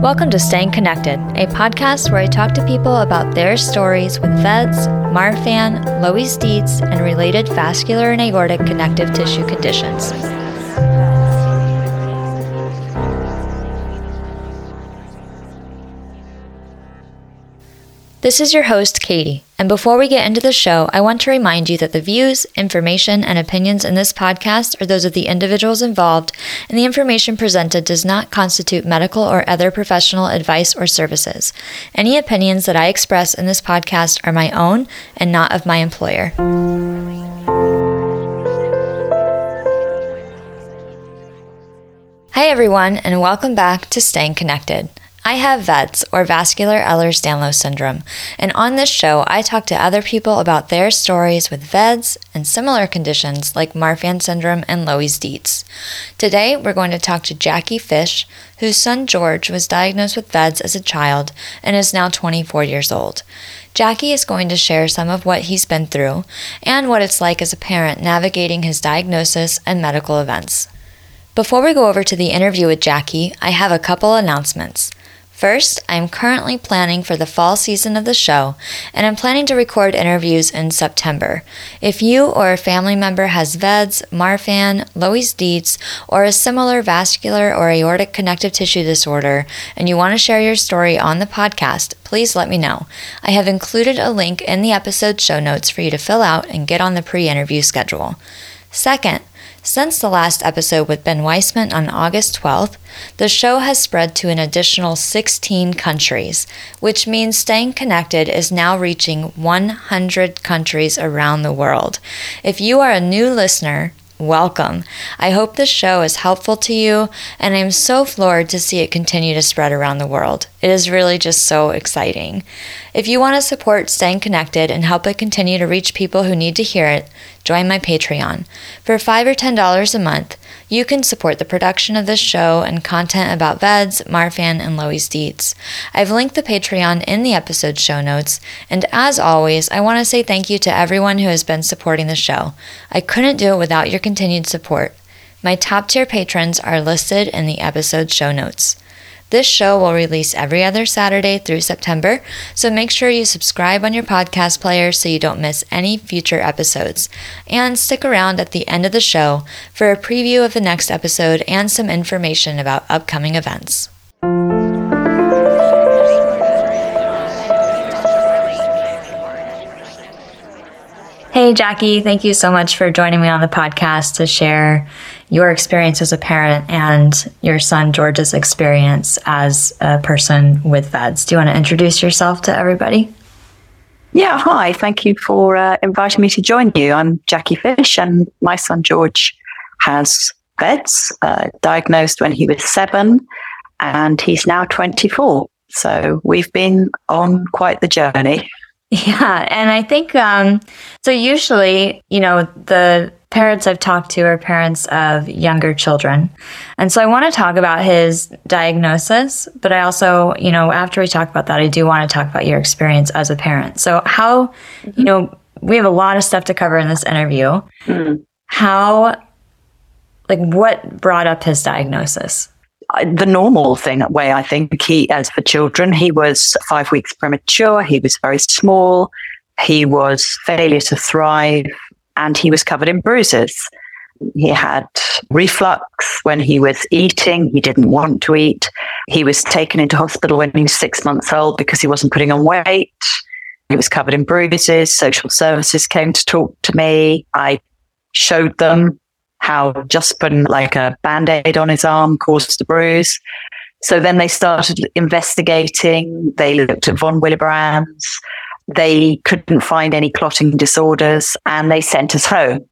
Welcome to Staying Connected, a podcast where I talk to people about their stories with VEDS, Marfan, Loeys Dietz, and related vascular and aortic connective tissue conditions. This is your host, Katie, and before we get into the show, I want to remind you that the views, information, and opinions in this podcast are those of the individuals involved, and the information presented does not constitute medical or other professional advice or services. Any opinions that I express in this podcast are my own and not of my employer. Hi, everyone, and welcome back to Staying Connected. I have VEDS, or vascular Ehlers Danlos syndrome, and on this show, I talk to other people about their stories with VEDS and similar conditions like Marfan syndrome and Loeys Dietz. Today, we're going to talk to Jacqui Fish, whose son George was diagnosed with VEDS as a child and is now 24 years old. Jacqui is going to share some of what he's been through and what it's like as a parent navigating his diagnosis and medical events. Before we go over to the interview with Jacqui, I have a couple announcements. First, I'm currently planning for the fall season of the show, and I'm planning to record interviews in September. If you or a family member has VEDS, Marfan, Loeys Dietz, or a similar vascular or aortic connective tissue disorder, and you want to share your story on the podcast, please let me know. I have included a link in the episode show notes for you to fill out and get on the pre interview schedule. Second, since the last episode with Ben Weissman on August 12th, the show has spread to an additional 16 countries, which means staying connected is now reaching 100 countries around the world. If you are a new listener, welcome. I hope this show is helpful to you, and I'm so floored to see it continue to spread around the world. It is really just so exciting. If you want to support Staying Connected and help it continue to reach people who need to hear it, join my Patreon. For 5 or $10 a month, you can support the production of this show and content about VEDS, Marfan, and Loeys Dietz. I've linked the Patreon in the episode show notes, and as always, I want to say thank you to everyone who has been supporting the show. I couldn't do it without your continued support. My top tier patrons are listed in the episode show notes. This show will release every other Saturday through September, so make sure you subscribe on your podcast player so you don't miss any future episodes. And stick around at the end of the show for a preview of the next episode and some information about upcoming events. Hey, Jacqui, thank you so much for joining me on the podcast to share your experience as a parent and your son George's experience as a person with VEDS. Do you want to introduce yourself to everybody? Yeah, hi. Thank you for uh, inviting me to join you. I'm Jacqui Fish, and my son George has VEDS, uh, diagnosed when he was seven, and he's now 24. So we've been on quite the journey. Yeah, and I think um, so. Usually, you know, the parents I've talked to are parents of younger children, and so I want to talk about his diagnosis. But I also, you know, after we talk about that, I do want to talk about your experience as a parent. So, how, mm-hmm. you know, we have a lot of stuff to cover in this interview. Mm-hmm. How, like, what brought up his diagnosis? The normal thing way I think. He as for children he was five weeks premature. He was very small. He was failure to thrive and he was covered in bruises. He had reflux when he was eating. He didn't want to eat. He was taken into hospital when he was six months old because he wasn't putting on weight. He was covered in bruises. Social services came to talk to me. I showed them how just putting like a band aid on his arm caused the bruise. So then they started investigating. They looked at von Willebrand's. They couldn't find any clotting disorders and they sent us home.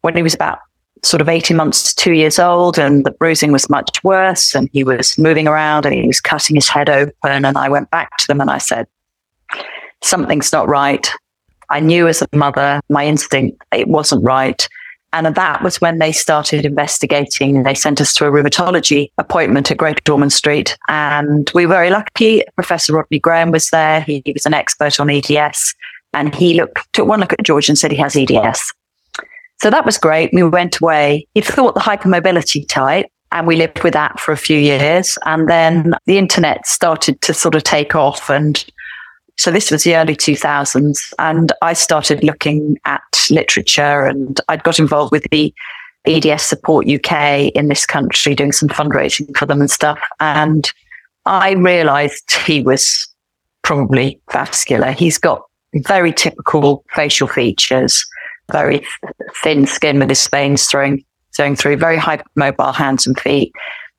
When he was about sort of 18 months to two years old and the bruising was much worse and he was moving around and he was cutting his head open. And I went back to them and I said, something's not right. I knew as a mother, my instinct, it wasn't right. And that was when they started investigating. They sent us to a rheumatology appointment at Great Ormond Street. And we were very lucky. Professor Rodney Grahame was there. He, he was an expert on EDS. And he looked, took one look at George and said he has EDS. So that was great. We went away. He thought the hypermobility type. And we lived with that for a few years. And then the internet started to sort of take off. And so this was the early 2000s. And I started looking at literature and I'd got involved with the EDS Support UK in this country, doing some fundraising for them and stuff. And I realized he was probably vascular. He's got very typical facial features, very thin skin with his veins throwing, going through, very hypermobile hands and feet,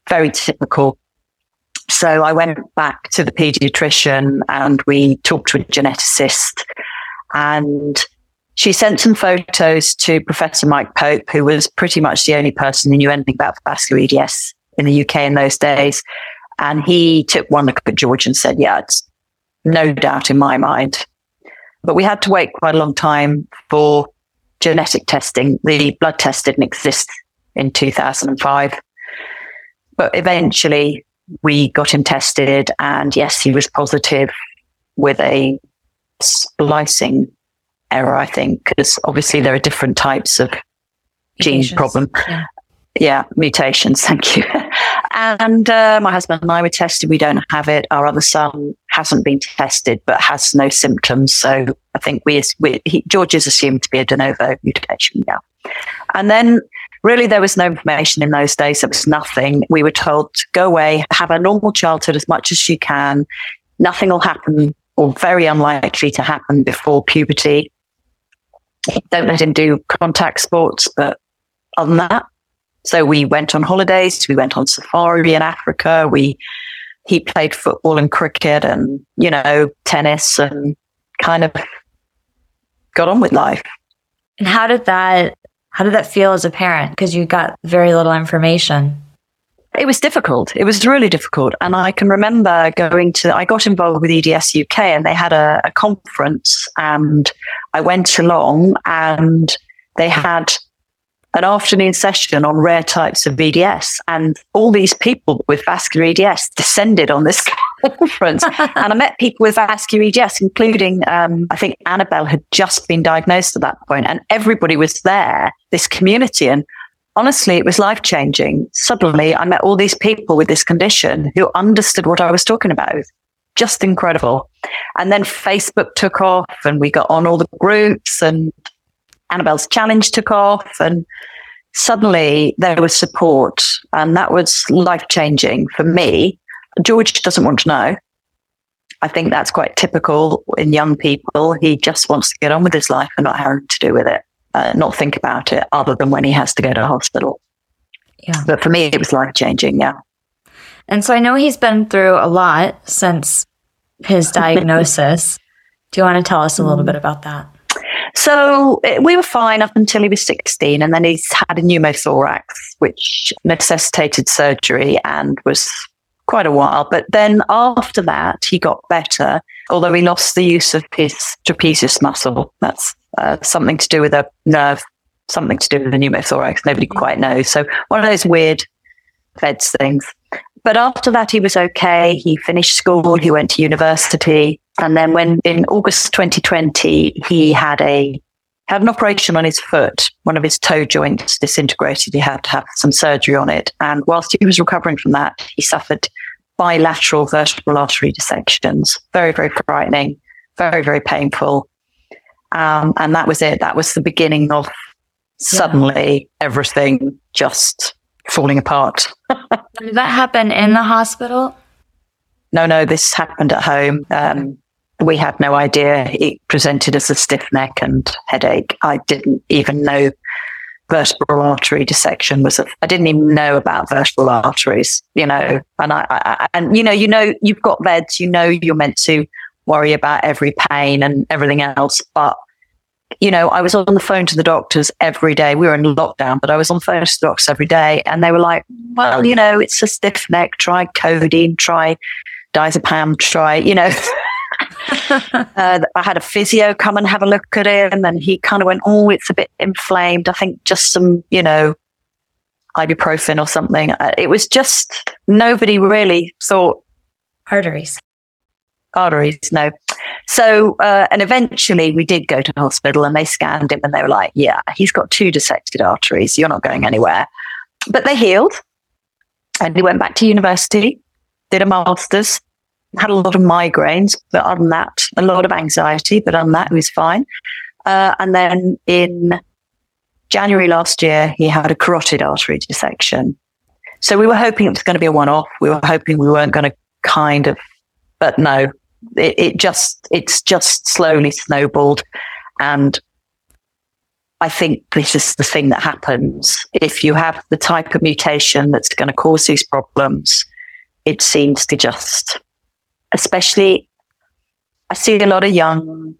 very typical. So I went back to the pediatrician and we talked to a geneticist and she sent some photos to Professor Mike Pope, who was pretty much the only person who knew anything about vascular EDS in the UK in those days. And he took one look at George and said, yeah, it's no doubt in my mind. But we had to wait quite a long time for genetic testing. The blood test didn't exist in 2005. But eventually we got him tested and yes, he was positive with a splicing error, I think, because obviously there are different types of gene problem. Yeah. yeah. mutations. Thank you. and uh, my husband and I were tested. We don't have it. Our other son hasn't been tested, but has no symptoms. So I think we, we he, George is assumed to be a de novo mutation. Yeah. And then really there was no information in those days. There was nothing. We were told to go away, have a normal childhood as much as you can. Nothing will happen or very unlikely to happen before puberty don't let him do contact sports, but other than that, so we went on holidays, we went on safari in Africa, we he played football and cricket and you know tennis and kind of got on with life. And how did that how did that feel as a parent because you got very little information? It was difficult. It was really difficult. And I can remember going to, I got involved with EDS UK and they had a, a conference and I went along and they had an afternoon session on rare types of EDS. And all these people with vascular EDS descended on this conference. and I met people with vascular EDS, including, um, I think Annabelle had just been diagnosed at that point, and everybody was there, this community. And honestly, it was life changing. Suddenly, I met all these people with this condition who understood what I was talking about. Just incredible. And then Facebook took off and we got on all the groups and Annabelle's challenge took off and suddenly there was support and that was life changing for me. George doesn't want to know. I think that's quite typical in young people. He just wants to get on with his life and not have to do with it uh, not think about it other than when he has to go to hospital. Yeah. But for me, it was life changing. Yeah. And so I know he's been through a lot since his diagnosis. Do you want to tell us a little mm. bit about that? So eh, we were fine up until he was 16, and then he's had a pneumothorax, which necessitated surgery and was quite a while. But then after that, he got better, although he lost the use of his trapezius muscle. That's uh, something to do with a nerve, something to do with the pneumothorax. Nobody mm-hmm. quite knows. So one of those weird VEDS things. But after that, he was okay. He finished school. He went to university. And then when in August 2020, he had a had an operation on his foot. One of his toe joints disintegrated. He had to have some surgery on it. And whilst he was recovering from that, he suffered bilateral vertebral artery dissections. Very, very frightening. Very, very painful. Um, and that was it. That was the beginning of suddenly yeah. everything just falling apart. Did that happen in the hospital? No, no, this happened at home. Um, we had no idea. It presented as a stiff neck and headache. I didn't even know vertebral artery dissection was. A, I didn't even know about vertebral arteries, you know. And I, I, and you know, you know, you've got VEDS. You know, you're meant to worry about every pain and everything else. But, you know, I was on the phone to the doctors every day. We were in lockdown, but I was on phone to the doctors every day. And they were like, well, you know, it's a stiff neck. Try codeine, try diazepam, try, you know. uh, I had a physio come and have a look at it, and then he kind of went, "Oh, it's a bit inflamed. I think just some, you know, ibuprofen or something." Uh, it was just nobody really thought arteries arteries. No. So, uh, and eventually we did go to hospital and they scanned him and they were like, yeah, he's got two dissected arteries. You're not going anywhere. But they healed. And he went back to university, did a master's, had a lot of migraines, but on that, a lot of anxiety, but on that, he was fine. Uh, and then in January last year, he had a carotid artery dissection. So we were hoping it was going to be a one off. We were hoping we weren't going to kind of, but no, it, it just, it's just slowly snowballed. And I think this is the thing that happens. If you have the type of mutation that's going to cause these problems, it seems to just, especially, I see a lot of young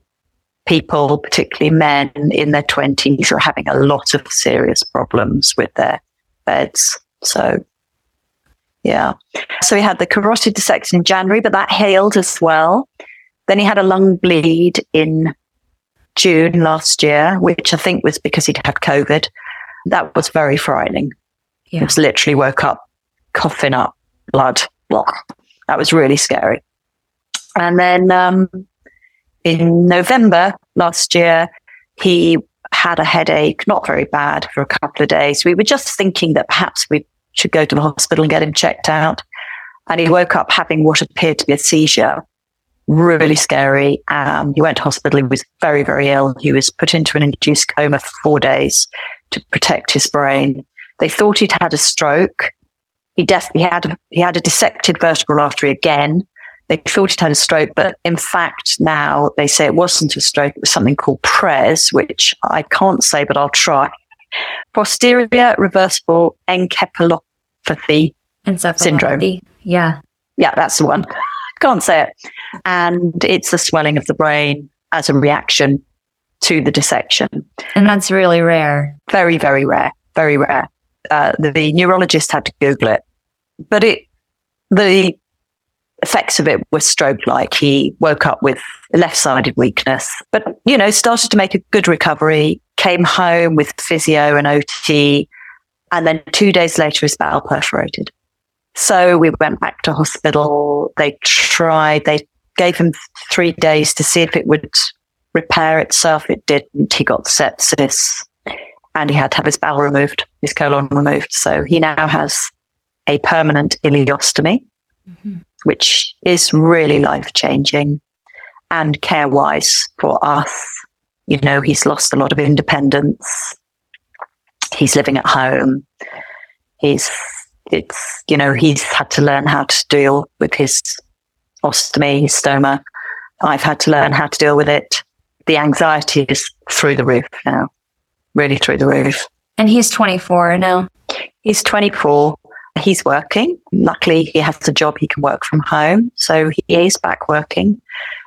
people, particularly men in their 20s, are having a lot of serious problems with their VEDS. So, yeah. So he had the carotid dissection in January, but that healed as well. Then he had a lung bleed in June last year, which I think was because he'd had COVID. That was very frightening. Yeah. He was literally woke up coughing up blood. That was really scary. And then um, in November last year, he had a headache, not very bad, for a couple of days. We were just thinking that perhaps we should go to the hospital and get him checked out. And he woke up having what appeared to be a seizure. Really scary. Um, he went to hospital. He was very, very ill. He was put into an induced coma for four days to protect his brain. They thought he'd had a stroke. He had he had a dissected vertebral artery again, they thought it had a stroke, but in fact, now they say it wasn't a stroke. It was something called PRES, which I can't say, but I'll try. Posterior reversible encephalopathy syndrome. Yeah. Yeah, that's the one. Can't say it. And it's a swelling of the brain as a reaction to the dissection. And that's really rare. Very, very rare. Very rare. Uh, the, the neurologist had to Google it. But it, the effects of it were stroke like. He woke up with left sided weakness, but, you know, started to make a good recovery, came home with physio and OT. And then two days later, his bowel perforated. So we went back to hospital. They tried, they gave him three days to see if it would repair itself. It didn't. He got sepsis and he had to have his bowel removed, his colon removed. So he now has a permanent ileostomy. Mm-hmm which is really life changing and care wise for us. You know, he's lost a lot of independence. He's living at home. He's, it's, you know, he's had to learn how to deal with his ostomy, his stoma. I've had to learn how to deal with it. The anxiety is through the roof now, really through the roof. And he's 24 now. He's 24 he's working. Luckily, he has a job he can work from home. So he is back working.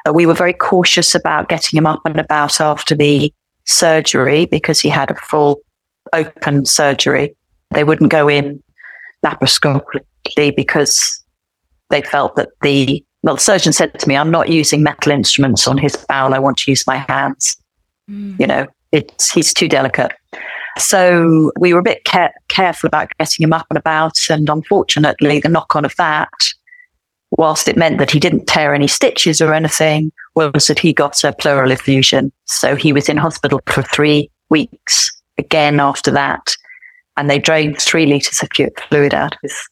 Uh, we were very cautious about getting him up and about after the surgery because he had a full open surgery. They wouldn't go in laparoscopically because they felt that the, well, the surgeon said to me, I'm not using metal instruments on his bowel. I want to use my hands. Mm. You know, it's, he's too delicate. So we were a bit care- careful about getting him up and about. And unfortunately, the knock on of that, whilst it meant that he didn't tear any stitches or anything, was that he got a pleural effusion. So he was in hospital for three weeks again after that. And they drained three litres of fluid out of his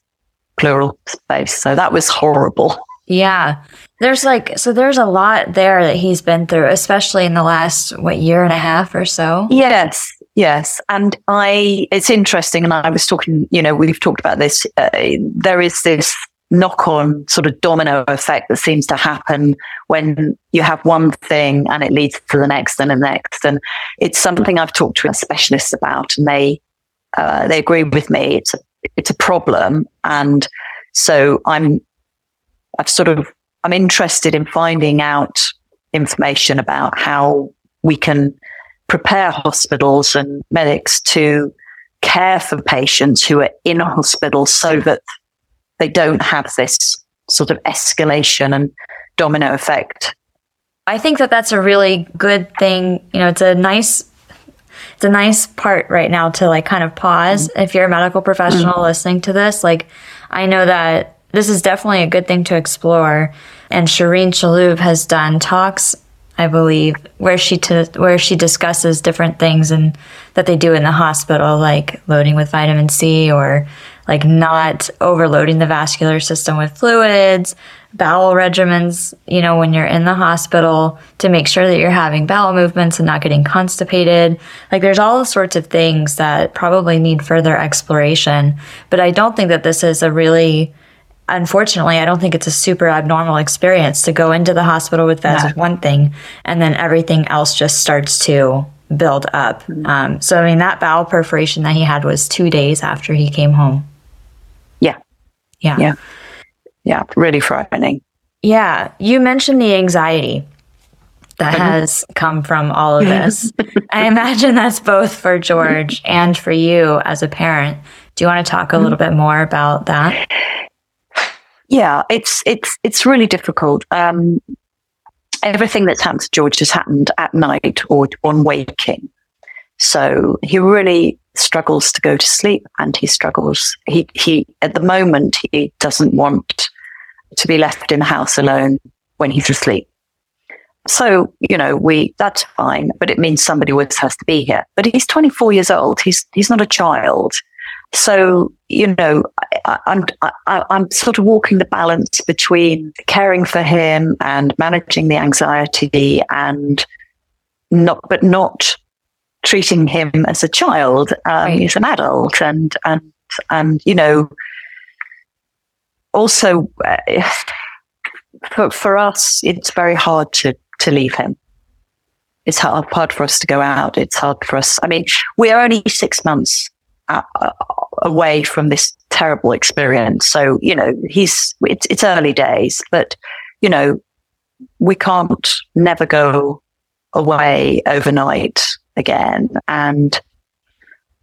pleural space. So that was horrible. Yeah. There's like, so there's a lot there that he's been through, especially in the last, what, year and a half or so? Yes. Yes. And I, it's interesting. And I was talking, you know, we've talked about this. Uh, there is this knock on sort of domino effect that seems to happen when you have one thing and it leads to the next and the next. And it's something I've talked to specialists about and they, uh, they agree with me. It's a, it's a problem. And so I'm, I've sort of, I'm interested in finding out information about how we can prepare hospitals and medics to care for patients who are in a hospital so that they don't have this sort of escalation and domino effect. I think that that's a really good thing. You know, it's a nice it's a nice part right now to like kind of pause mm-hmm. if you're a medical professional mm-hmm. listening to this. Like I know that this is definitely a good thing to explore and Sherene Shalhoub has done talks I believe, where she where she discusses different things and that they do in the hospital, like loading with vitamin C or like not overloading the vascular system with fluids, bowel regimens, you know, when you're in the hospital to make sure that you're having bowel movements and not getting constipated. Like there's all sorts of things that probably need further exploration. But I don't think that this is a really unfortunately, I don't think it's a super abnormal experience to go into the hospital with that no. one thing and then everything else just starts to build up. Mm-hmm. Um, so, I mean, that bowel perforation that he had was two days after he came home. Yeah. Yeah. Yeah. Yeah. Really frightening. Yeah. You mentioned the anxiety that mm-hmm. has come from all of this. I imagine that's both for George and for you as a parent. Do you want to talk a little bit more about that? Yeah, it's it's it's really difficult. Um, everything that's happened to George has happened at night or on waking. So he really struggles to go to sleep and he struggles. He, he, at the moment, he doesn't want to be left in the house alone when he's asleep. So, you know, we, that's fine, but it means somebody has to be here. But he's 24 years old. He's, he's not a child. So, you know, I, am I'm, I'm sort of walking the balance between caring for him and managing the anxiety and not, but not treating him as a child. Um, right. He's an adult and, and, and, you know, also uh, for, for us, it's very hard to, to leave him. It's hard, hard for us to go out. It's hard for us. I mean, we're only six months away from this terrible experience. So, you know, he's, it's, it's early days, but, you know, we can't never go away overnight again. And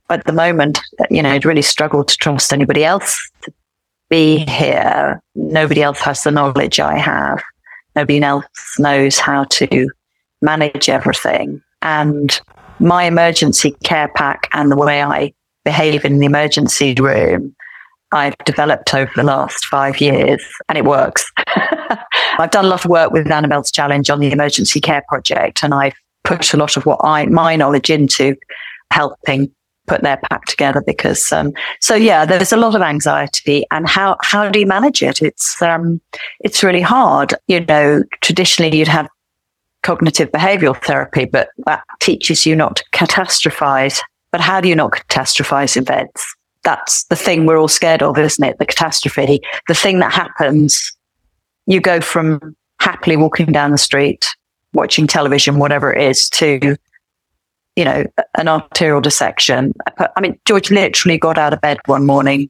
at the moment, you know, I'd really struggled to trust anybody else to be here. Nobody else has the knowledge I have. Nobody else knows how to manage everything. And my emergency care pack and the way I behave in the emergency room I've developed over the last five years and it works. I've done a lot of work with Annabelle's Challenge on the emergency care project and I've put a lot of what I, my knowledge into helping put their pack together because, um, so yeah, there's a lot of anxiety and how, how do you manage it? It's, um, it's really hard. You know, traditionally you'd have cognitive behavioral therapy, but that teaches you not to catastrophize but how do you not catastrophize events? That's the thing we're all scared of, isn't it? The catastrophe, the thing that happens. You go from happily walking down the street, watching television, whatever it is, to, you know, an arterial dissection. I mean, George literally got out of bed one morning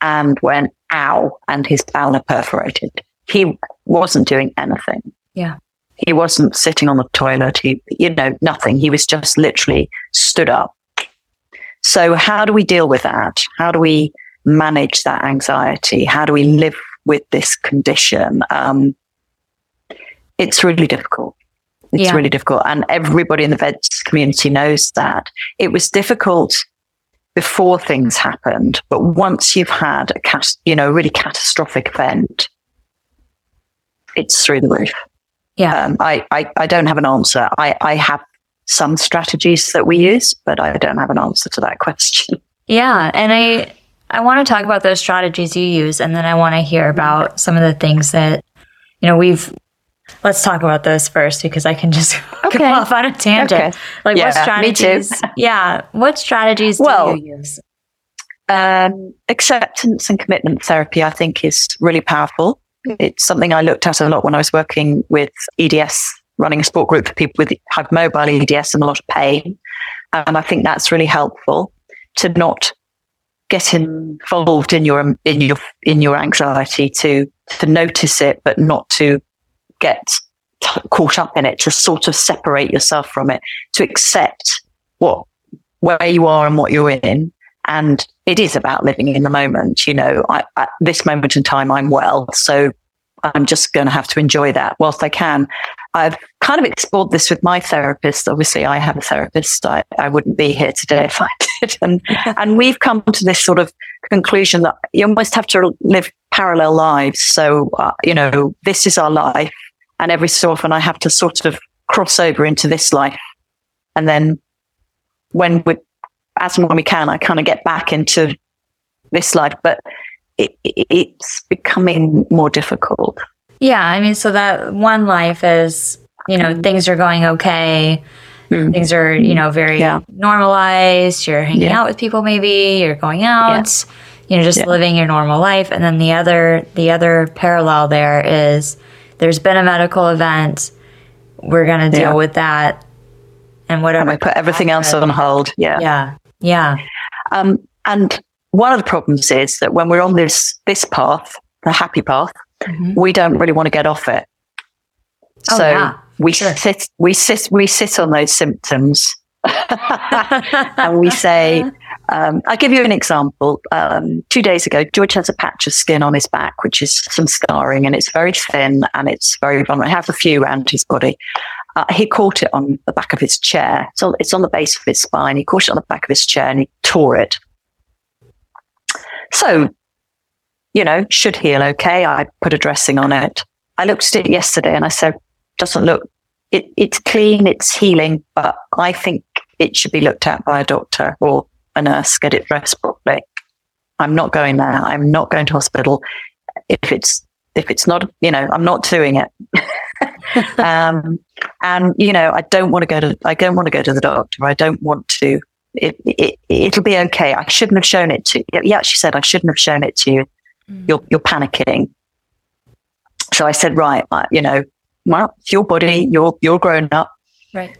and went, ow, and his bowel perforated. He wasn't doing anything. Yeah. He wasn't sitting on the toilet. He, you know, nothing. He was just literally stood up so how do we deal with that? How do we manage that anxiety? How do we live with this condition? Um, it's really difficult. It's yeah. really difficult. And everybody in the VEDS community knows that. It was difficult before things happened, but once you've had a cat, you know, really catastrophic event, it's through the roof. Yeah. Um, I, I, I don't have an answer. I, I have some strategies that we use, but I don't have an answer to that question. Yeah. And I, I want to talk about those strategies you use, and then I want to hear about some of the things that, you know, we've, let's talk about those first because I can just okay. go off on a tangent. Okay. Like yeah, what strategies? yeah. What strategies well, do you use? Um, acceptance and commitment therapy, I think, is really powerful. It's something I looked at a lot when I was working with EDS running a sport group for people with hypermobile EDS and a lot of pain. And I think that's really helpful to not get involved in your in your in your anxiety to to notice it but not to get t- caught up in it to sort of separate yourself from it to accept what where you are and what you're in and it is about living in the moment you know I, at this moment in time i'm well so I'm just going to have to enjoy that whilst I can. I've kind of explored this with my therapist. Obviously, I have a therapist. I, I wouldn't be here today if I did. And, and we've come to this sort of conclusion that you almost have to live parallel lives. So, uh, you know, this is our life. And every so often I have to sort of cross over into this life. And then when we, as and when we can, I kind of get back into this life, but it, it, it's becoming more difficult. Yeah. I mean, so that one life is, you know, things are going okay. Mm. Things are, you know, very Yeah. normalized. You're hanging Yeah. out with people, maybe you're going out, you know, just Yeah. living your normal life. And then the other, the other parallel there is there's been a medical event. We're going to deal Yeah. with that and And whatever. we put everything else on hold. Yeah. Yeah. Yeah. Um, and one of the problems is that when we're on this this path, the happy path, Mhm. we don't really want to get off it. Oh, so yeah, we sure. sit we sit we sit on those symptoms and we say um, I'll give you an example. Um, two days ago, George has a patch of skin on his back, which is some scarring, and it's very thin and it's very vulnerable. It has a few around his body. Uh, he caught it on the back of his chair. So it's on the base of his spine. He caught it on the back of his chair and he tore it. So, you know, should heal okay. I put a dressing on it. I looked at it yesterday and I said, doesn't look, it, it's clean, it's healing, but I think it should be looked at by a doctor or a nurse, get it dressed properly. I'm not going there. I'm not going to hospital. If it's, if it's not, you know, I'm not doing it. um, and you know, I don't want to go to, I don't want to go to the doctor. I don't want to, it, it, it'll be okay. I shouldn't have shown it to you. Yeah, she said, I shouldn't have shown it to you. Mm. You're, you're panicking. So I said, right, uh, you know, well, it's your body. You're, you're grown up. Right.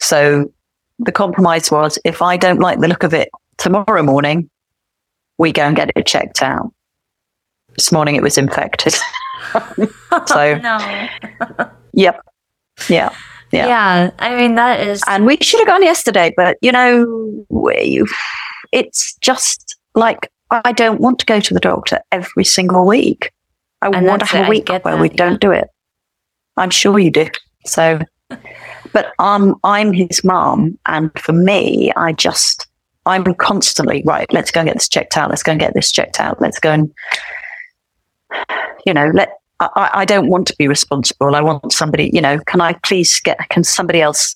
So the compromise was if I don't like the look of it tomorrow morning, we go and get it checked out. This morning it was infected. So- no. yep. Yeah. Yeah. Yeah. I mean, that is. And we should have gone yesterday, but you know, we- it's just like I don't want to go to the doctor every single week. I And want to have it. a week where that, we yeah. don't do it. I'm sure you do. So, but um, I'm his mom, and for me, I just I'm constantly right. Let's go and get this checked out. Let's go and get this checked out. Let's go and you know let. I, I- I don't want to be responsible. I want somebody, you know, can I please get, can somebody else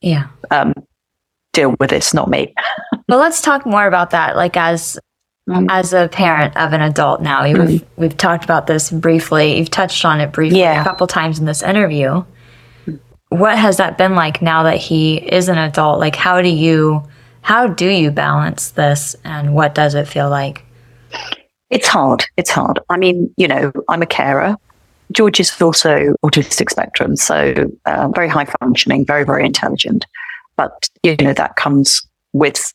yeah. um, deal with this, not me. Well, let's talk more about that. Like as Mm. as a parent of an adult now, we've we've talked about this briefly. You've touched on it briefly Yeah. a couple times in this interview. What has that been like now that he is an adult? Like, how do you how do you balance this, and what does it feel like? It's hard. It's hard. I mean, you know, I'm a carer. George is also autistic spectrum, so uh, very high functioning, very, very intelligent. But, you know, that comes with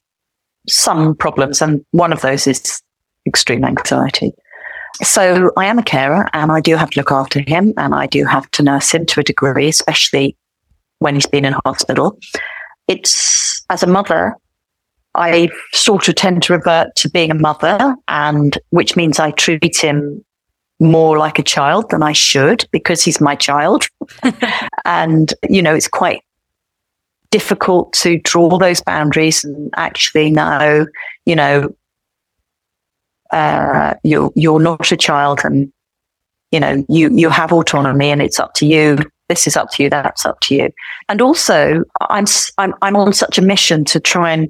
some problems. And one of those is extreme anxiety. So I am a carer and I do have to look after him and I do have to nurse him to a degree, especially when he's been in hospital. It's as a mother, I sort of tend to revert to being a mother and which means I treat him more like a child than I should because he's my child. and, you know, it's quite difficult to draw those boundaries and actually know, you know, uh, you're, you're not a child and, you know, you, you have autonomy and it's up to you. This is up to you. That's up to you. And also I'm, I'm, I'm on such a mission to try and,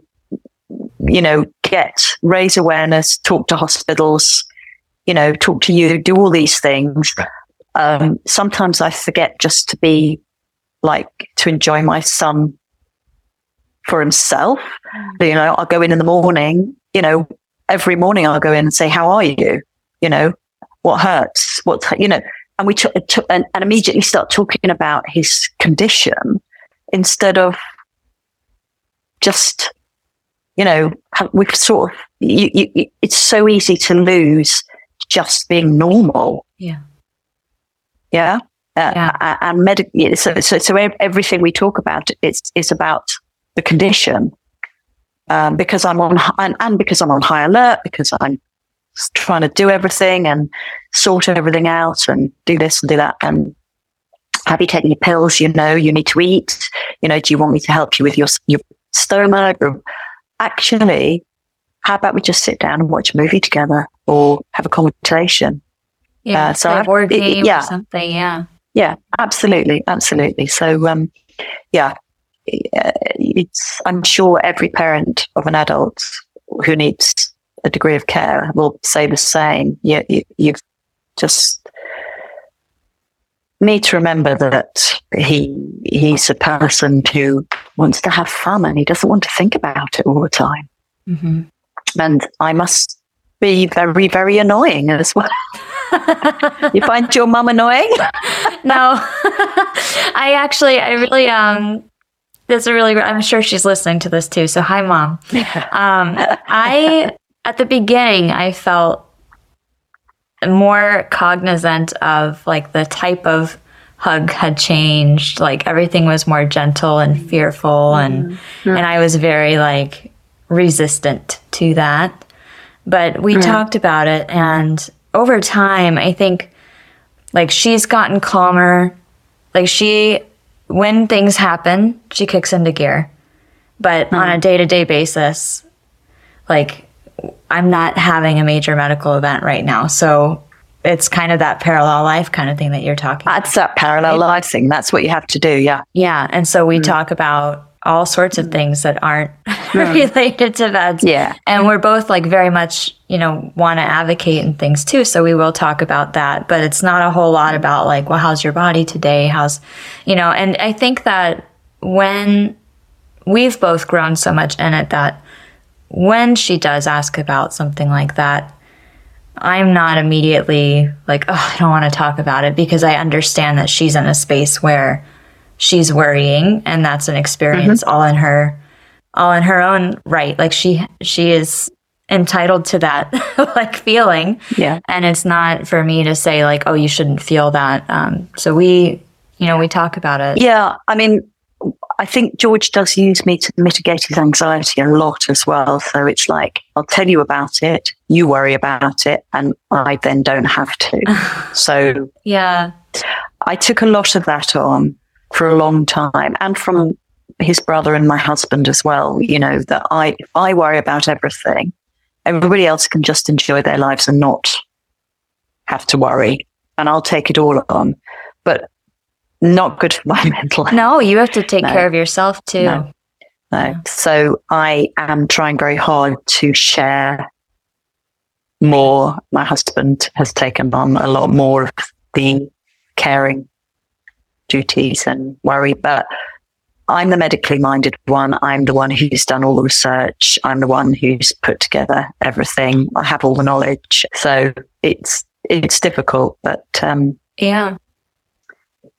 you know, get, raise awareness, talk to hospitals, you know, talk to you, do all these things. Um, sometimes I forget just to be like, to enjoy my son for himself. You know, I'll go in in the morning, you know, every morning I'll go in and say, how are you? You know, what hurts? What's, you know, and we took, took and, and immediately start talking about his condition instead of just, you know, we've sort of, you, you, it's so easy to lose just being normal. Yeah. Yeah. Uh, Yeah. And yeah, so, so, so everything we talk about, it's, it's about the condition. Um, because I'm on, and, and because I'm on high alert, because I'm trying to do everything and sort everything out and do this and do that. And have you taken your pills? You know, you need to eat. You know, do you want me to help you with your, your stomach? Or actually, how about we just sit down and watch a movie together or have a conversation? Yeah. Uh, so play a I've- board it- it- yeah. or something. Yeah. Yeah, absolutely, absolutely. So, um, yeah, it's, I'm sure every parent of an adult who needs a degree of care will say the same. You, you, you've just need to remember that he he's a person who wants to have fun and he doesn't want to think about it all the time. Mm-hmm. And I must be very, very annoying as well. you find your mum annoying? no, I actually, I really, um, that's a really, I'm sure she's listening to this too. So hi, mom. Um, I, at the beginning, I felt more cognizant of like the type of hug had changed. Like everything was more gentle and fearful, and mm-hmm. and I was very like resistant to that. But we mm-hmm. talked about it, and over time, I think like she's gotten calmer. Like she, when things happen, she kicks into gear. But mm-hmm. on a day to day basis, like I'm not having a major medical event right now. So it's kind of that parallel life kind of thing that you're talking That's about. that parallel right? life thing. That's what you have to do. Yeah. Yeah. And so we mm. talk about all sorts of things that aren't mm. related to that. Yeah. And we're both like very much, you know, want to advocate and things too. So we will talk about that, but it's not a whole lot about like, well, how's your body today? How's, you know, and I think that when we've both grown so much in it that when she does ask about something like that, I'm not immediately like, oh, I don't want to talk about it because I understand that she's in a space where she's worrying and that's an experience mm-hmm. all in her all in her own right. Like she she is entitled to that like feeling. Yeah. And it's not for me to say like, oh, you shouldn't feel that. Um so we you know, we talk about it. Yeah. I mean, I think George does use me to mitigate his anxiety a lot as well. So it's like, I'll tell you about it, you worry about it, and I then don't have to. so, yeah. I took a lot of that on for a long time and from his brother and my husband as well. You know, that I, I worry about everything, everybody else can just enjoy their lives and not have to worry. And I'll take it all on. But not good for my mental health. No, you have to take no. care of yourself too. No. no. So I am trying very hard to share more. My husband has taken on a lot more of the caring duties and worry, but I'm the medically minded one. I'm the one who's done all the research. I'm the one who's put together everything. I have all the knowledge. So it's, it's difficult, but, um, yeah.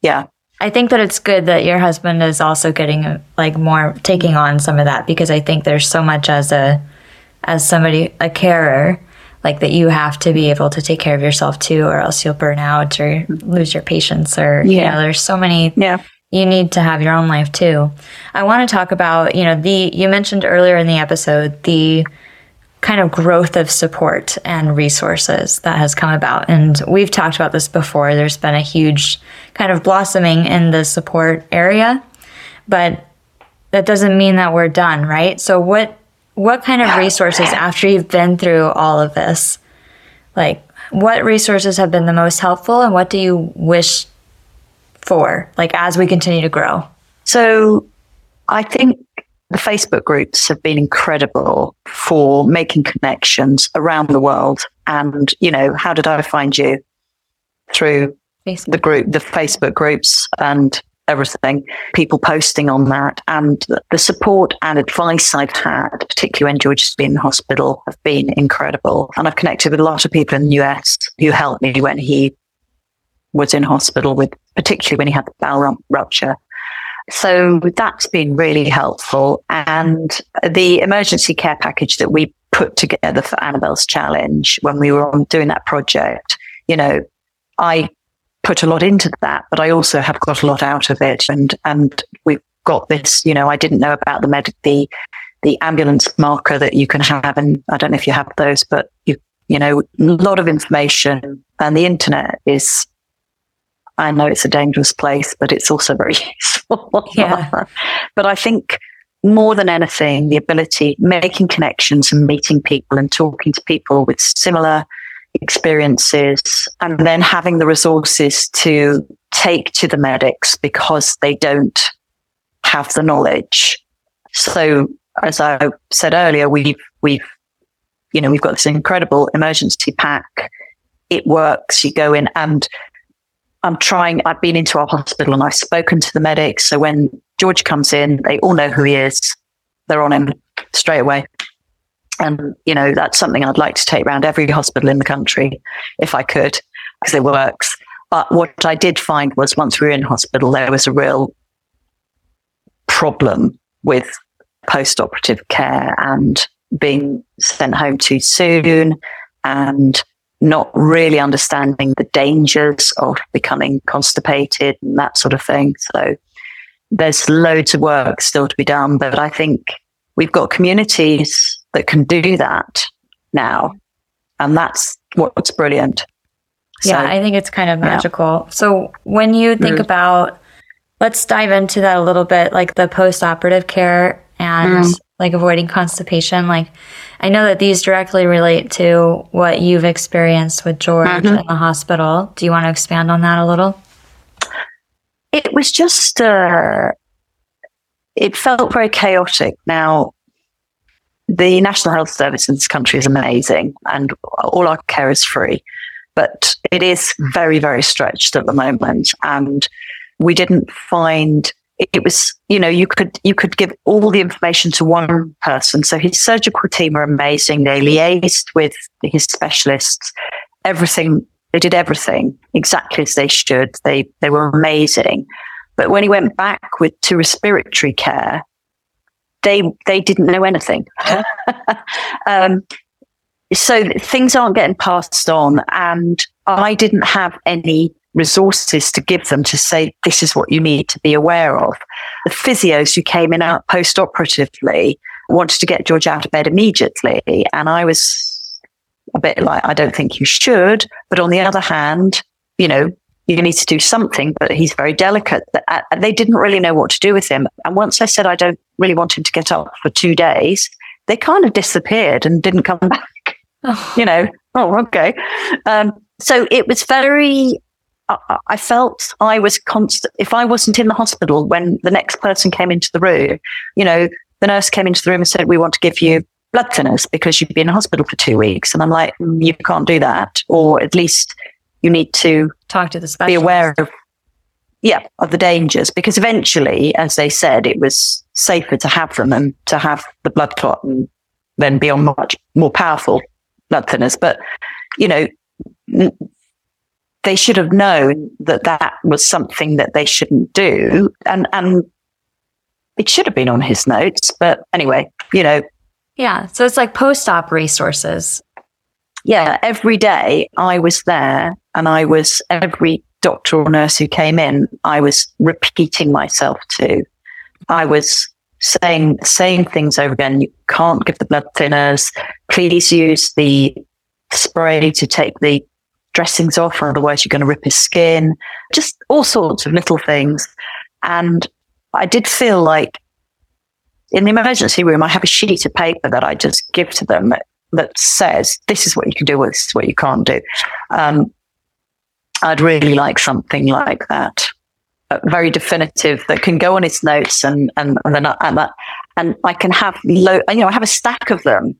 Yeah. I think that it's good that your husband is also getting like more taking on some of that because I think there's so much as a as somebody a carer like that you have to be able to take care of yourself too or else you'll burn out or lose your patience or yeah. you know there's so many yeah you need to have your own life too. I want to talk about, you know, the you mentioned earlier in the episode the kind of growth of support and resources that has come about. And we've talked about this before. There's been a huge kind of blossoming in the support area, but that doesn't mean that we're done, right? So what what kind of resources after you've been through all of this? Like what resources have been the most helpful and what do you wish for like as we continue to grow? So I think the Facebook groups have been incredible for making connections around the world. And, you know, how did I find you? Through Facebook. the group, the Facebook groups and everything, people posting on that. And the support and advice I've had, particularly when George has been in hospital, have been incredible. And I've connected with a lot of people in the US who helped me when he was in hospital with, particularly when he had the bowel rupture. So that's been really helpful. And the emergency care package that we put together for Annabelle's challenge when we were doing that project, you know, I put a lot into that, but I also have got a lot out of it. And, and we've got this, you know, I didn't know about the med, the, the ambulance marker that you can have. And I don't know if you have those, but you, you know, a lot of information and the internet is I know it's a dangerous place, but it's also very useful. Yeah. but I think more than anything, the ability, making connections and meeting people and talking to people with similar experiences and then having the resources to take to the medics because they don't have the knowledge. So as I said earlier, we've we've you know we've got this incredible emergency pack. It works. You go in and I'm trying. I've been into our hospital and I've spoken to the medics. So when George comes in, they all know who he is. They're on him straight away. And you know that's something I'd like to take around every hospital in the country if I could, because it works. But what I did find was once we were in hospital, there was a real problem with post operative care and being sent home too soon and not really understanding the dangers of becoming constipated and that sort of thing. So there's loads of work still to be done, but I think we've got communities that can do that now. And that's what's brilliant. Yeah, I think it's kind of magical. Yeah. So when you think mm. about, let's dive into that a little bit, like the post operative care and mm. Like avoiding constipation. Like, I know that these directly relate to what you've experienced with George mm-hmm. in the hospital. Do you want to expand on that a little? It was just, uh, it felt very chaotic. Now, the National Health Service in this country is amazing and all our care is free, but it is very, very stretched at the moment. And we didn't find it was you know you could you could give all the information to one person. So his surgical team were amazing. They liaised with his specialists. Everything they did everything exactly as they should. They they were amazing. But when he went back with to respiratory care they they didn't know anything. Um, so things aren't getting passed on and i didn't have any resources to give them to say, this is what you need to be aware of. The physios who came in out post operatively wanted to get George out of bed immediately. And I was a bit like, I don't think you should. But on the other hand, you know, you need to do something, but he's very delicate. Uh, they didn't really know what to do with him. And once I said, I don't really want him to get up for two days, they kind of disappeared and didn't come back. Oh. You know, oh, okay. Um, so it was very I, felt I was constant. If I wasn't in the hospital when the next person came into the room, you know, the nurse came into the room and said, "We want to give you blood thinners because you've been in hospital for two weeks," and I'm like, mm, "You can't do that, or at least you need to talk to the specialist. Be aware of." Yeah, of the dangers because eventually, as they said, it was safer to have them and to have the blood clot and then be on much more powerful blood thinners. But, you know, they should have known that that was something that they shouldn't do. And, and it should have been on his notes. But anyway, you know. Yeah. So it's like post op resources. Yeah. Every day I was there and I was every doctor or nurse who came in, I was repeating myself to. I was saying saying things over again. You can't give the blood thinners. Please use the spray to take the dressings off, or otherwise you're going to rip his skin, just all sorts of little things. And I did feel like in the emergency room, I have a sheet of paper that I just give to them that, that says, this is what you can do, this is what you can't do. Um, I'd really like something like that. Uh, very definitive that can go on its notes and and then, and, that, and I can have low, you know I have a stack of them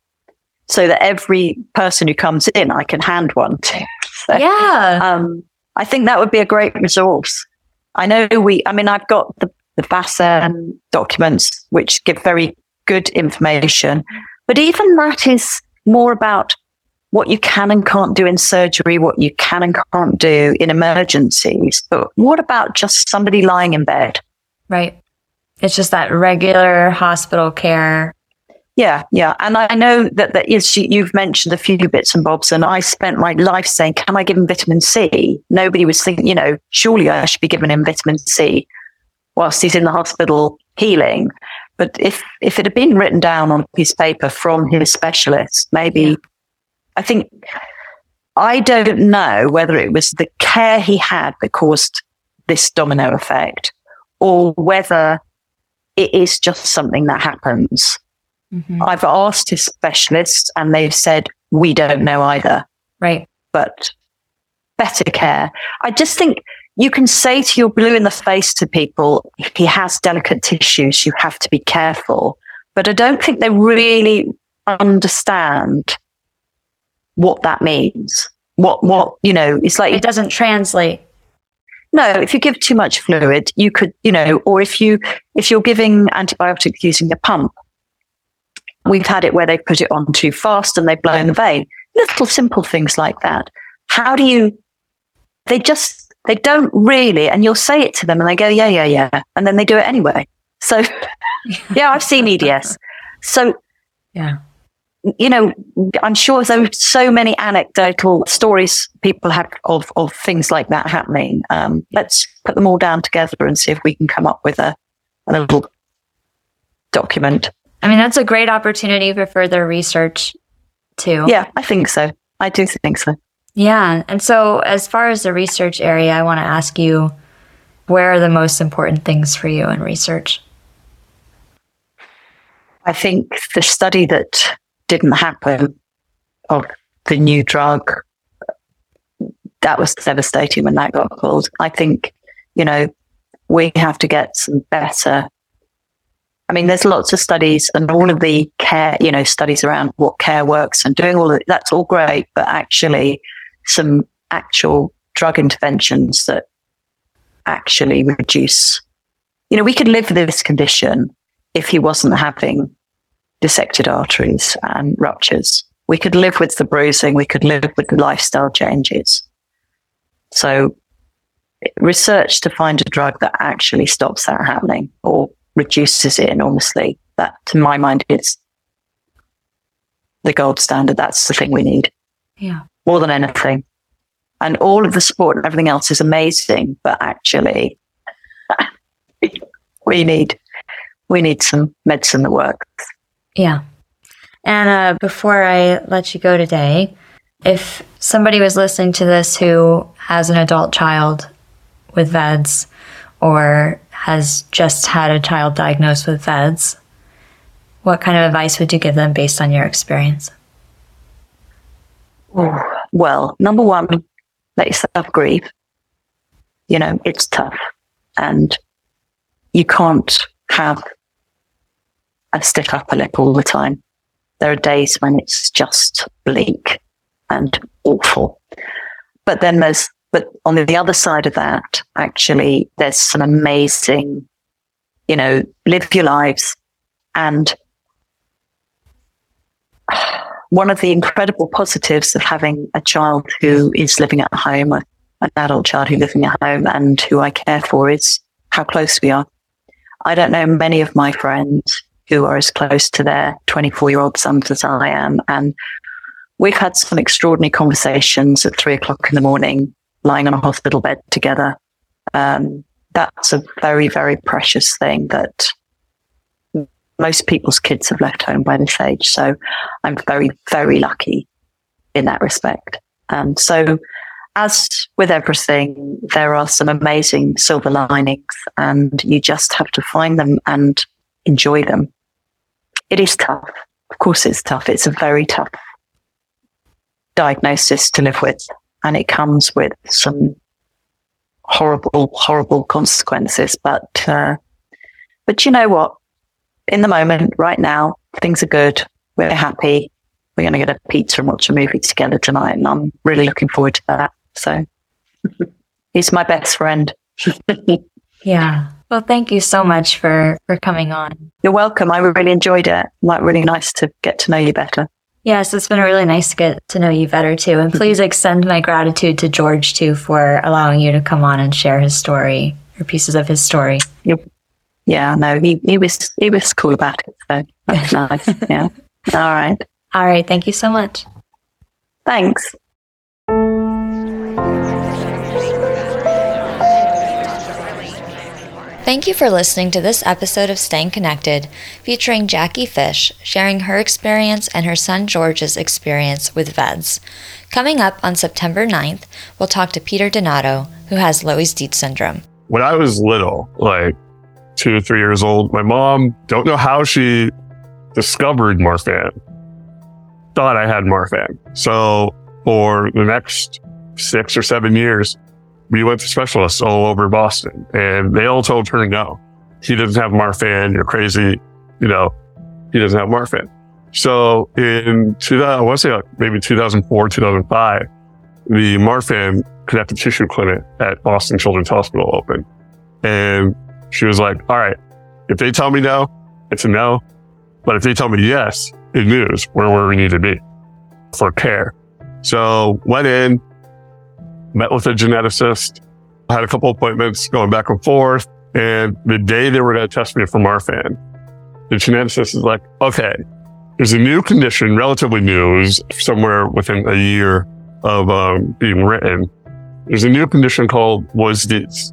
so that every person who comes in I can hand one to. So, yeah. Um, I think that would be a great resource. I know we, I mean, I've got the, the VASCERN documents, which give very good information, but even that is more about what you can and can't do in surgery, what you can and can't do in emergencies. But what about just somebody lying in bed? Right. It's just that regular hospital care yeah, yeah. And I know that, that yes, you've mentioned a few bits and bobs, and I spent my life saying, can I give him vitamin C? Nobody was thinking, you know, surely I should be giving him vitamin C whilst he's in the hospital healing. But if, if it had been written down on a piece of paper from his specialist, maybe. I think, I don't know whether it was the care he had that caused this domino effect or whether it is just something that happens Mm-hmm. I've asked his specialists and they've said, we don't know either. Right. But better care. I just think you can say to your blue in the face to people, he has delicate tissues, you have to be careful. But I don't think they really understand what that means. What, what, you know, it's like it doesn't translate. No, if you give too much fluid, you could, you know, or if you, if you're giving antibiotics using a pump, we've had it where they put it on too fast and they've blown the vein. Little simple things like that. How do you, they just, they don't really, and you'll say it to them and they go, yeah, yeah, yeah. And then they do it anyway. So, yeah, I've seen EDS. So, yeah, you know, I'm sure there's so many anecdotal stories people have of, of things like that happening. Um, let's put them all down together and see if we can come up with a, a little document. I mean, that's a great opportunity for further research, too. Yeah, I think so. I do think so. Yeah. And so, as far as the research area, I want to ask you where are the most important things for you in research? I think the study that didn't happen of the new drug, that was devastating when that got pulled. I think, you know, we have to get some better. I mean, there's lots of studies and all of the care, you know, studies around what care works and doing all of that's all great, but actually some actual drug interventions that actually reduce. You know, we could live with this condition if he wasn't having dissected arteries and ruptures. We could live with the bruising. We could live with the lifestyle changes. So research to find a drug that actually stops that happening or reduces it enormously. That, to my mind, is the gold standard. That's the thing we need. Yeah. More than anything. And all of the support and everything else is amazing, but actually we need we need some medicine that works. Yeah. And uh, before I let you go today, if somebody was listening to this who has an adult child with VEDS or has just had a child diagnosed with VEDS, what kind of advice would you give them based on your experience? Well, number one, let yourself grieve. You know, it's tough and you can't have a stick up a lip all the time. There are days when it's just bleak and awful. But then there's, but on the other side of that, actually, there's some amazing, you know, live your lives. And one of the incredible positives of having a child who is living at home, an adult child who's living at home and who I care for is how close we are. I don't know many of my friends who are as close to their 24 year old sons as I am. And we've had some extraordinary conversations at three o'clock in the morning, lying on a hospital bed together. Um, that's a very, very precious thing that most people's kids have left home by this age. So I'm very, very lucky in that respect. And so, as with everything, there are some amazing silver linings, and you just have to find them and enjoy them. It is tough. Of course, it's tough. It's a very tough diagnosis to live with, and it comes with some horrible, horrible consequences. But, uh, but you know what? In the moment, right now, things are good. We're happy. We're going to get a pizza and watch a movie together tonight, and I'm really looking forward to that. So, he's my best friend. yeah. Well, thank you so much for for coming on. You're welcome. I really enjoyed it. Like really nice to get to know you better. Yes, it's been really nice to get to know you better too. And please extend my gratitude to George too for allowing you to come on and share his story or pieces of his story. Yep. Yeah, no, he, he was he was cool about it. So that's nice. Yeah. All right. All right. Thank you so much. Thanks. Thank you for listening to this episode of Staying Connected, featuring Jacqui Fish sharing her experience and her son George's experience with VEDS. Coming up on September 9th, we'll talk to Peter Donato, who has Loeys Dietz syndrome. When I was little, like two or three years old, my mom, don't know how she discovered Marfan, thought I had Marfan. So for the next six or seven years, we went to specialists all over Boston and they all told her no. He doesn't have Marfan. You're crazy. You know, he doesn't have Marfan. So in 2000, I want to say like maybe 2004, 2005, the Marfan connective tissue clinic at Boston Children's Hospital opened. And she was like, all right, if they tell me no, it's a no. But if they tell me yes, it means we're where we need to be for care. So went in, met with a geneticist, I had a couple appointments going back and forth. And the day they were going to test me for Marfan, the geneticist is like, okay, there's a new condition, relatively new, is somewhere within a year of um, being written. There's a new condition called Dietz.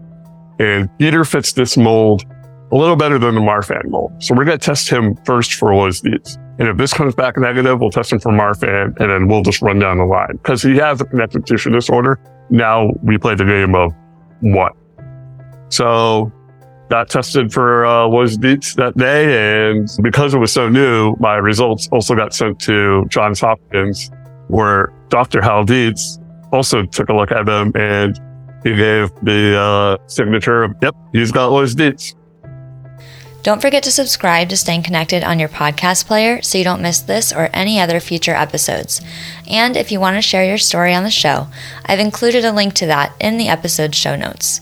And Peter fits this mold a little better than the Marfan mold. So we're going to test him first for Dietz. And if this comes back negative, we'll test him for Marfan and then we'll just run down the line. Because he has a connective tissue disorder. Now we play the game of what? So got tested for uh, Loeys Dietz that day. And because it was so new, my results also got sent to Johns Hopkins, where Dr. Hal Dietz also took a look at them and he gave the uh, signature of, yep, he's got Loeys Dietz. Don't forget to subscribe to Staying Connected on your podcast player so you don't miss this or any other future episodes. And if you want to share your story on the show, I've included a link to that in the episode show notes.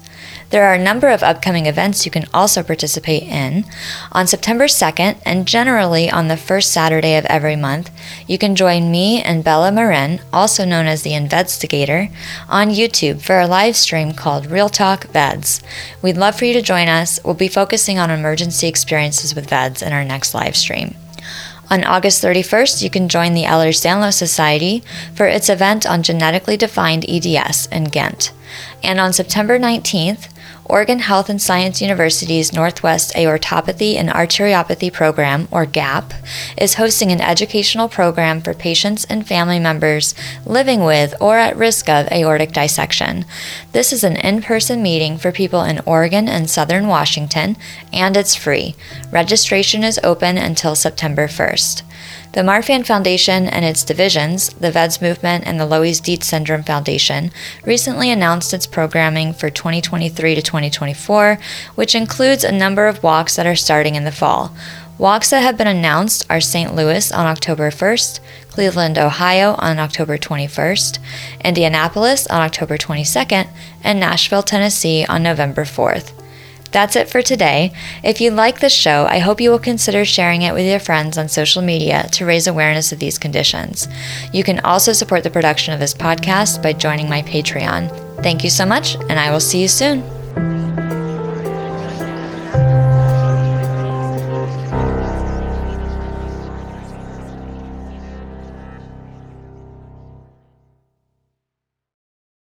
There are a number of upcoming events you can also participate in. On September 2nd, and generally on the first Saturday of every month, you can join me and Bella Marin, also known as the Investigator, on YouTube for a live stream called Real Talk VEDS. We'd love for you to join us. We'll be focusing on emergency experiences with VEDS in our next live stream. On August 31st, you can join the Ehlers-Danlos Society for its event on genetically defined EDS in Ghent. And on September 19th, Oregon Health and Science University's Northwest Aortopathy and Arteriopathy Program, or GAAP, is hosting an educational program for patients and family members living with or at risk of aortic dissection. This is an in person meeting for people in Oregon and Southern Washington, and it's free. Registration is open until September 1st. The Marfan Foundation and its divisions, the VEDS Movement and the Loeys Dietz Syndrome Foundation, recently announced its programming for 2023 to 2024, which includes a number of walks that are starting in the fall. Walks that have been announced are St. Louis on October 1st, Cleveland, Ohio on October 21st, Indianapolis on October 22nd, and Nashville, Tennessee on November 4th. That's it for today. If you like this show, I hope you will consider sharing it with your friends on social media to raise awareness of these conditions. You can also support the production of this podcast by joining my Patreon. Thank you so much, and I will see you soon.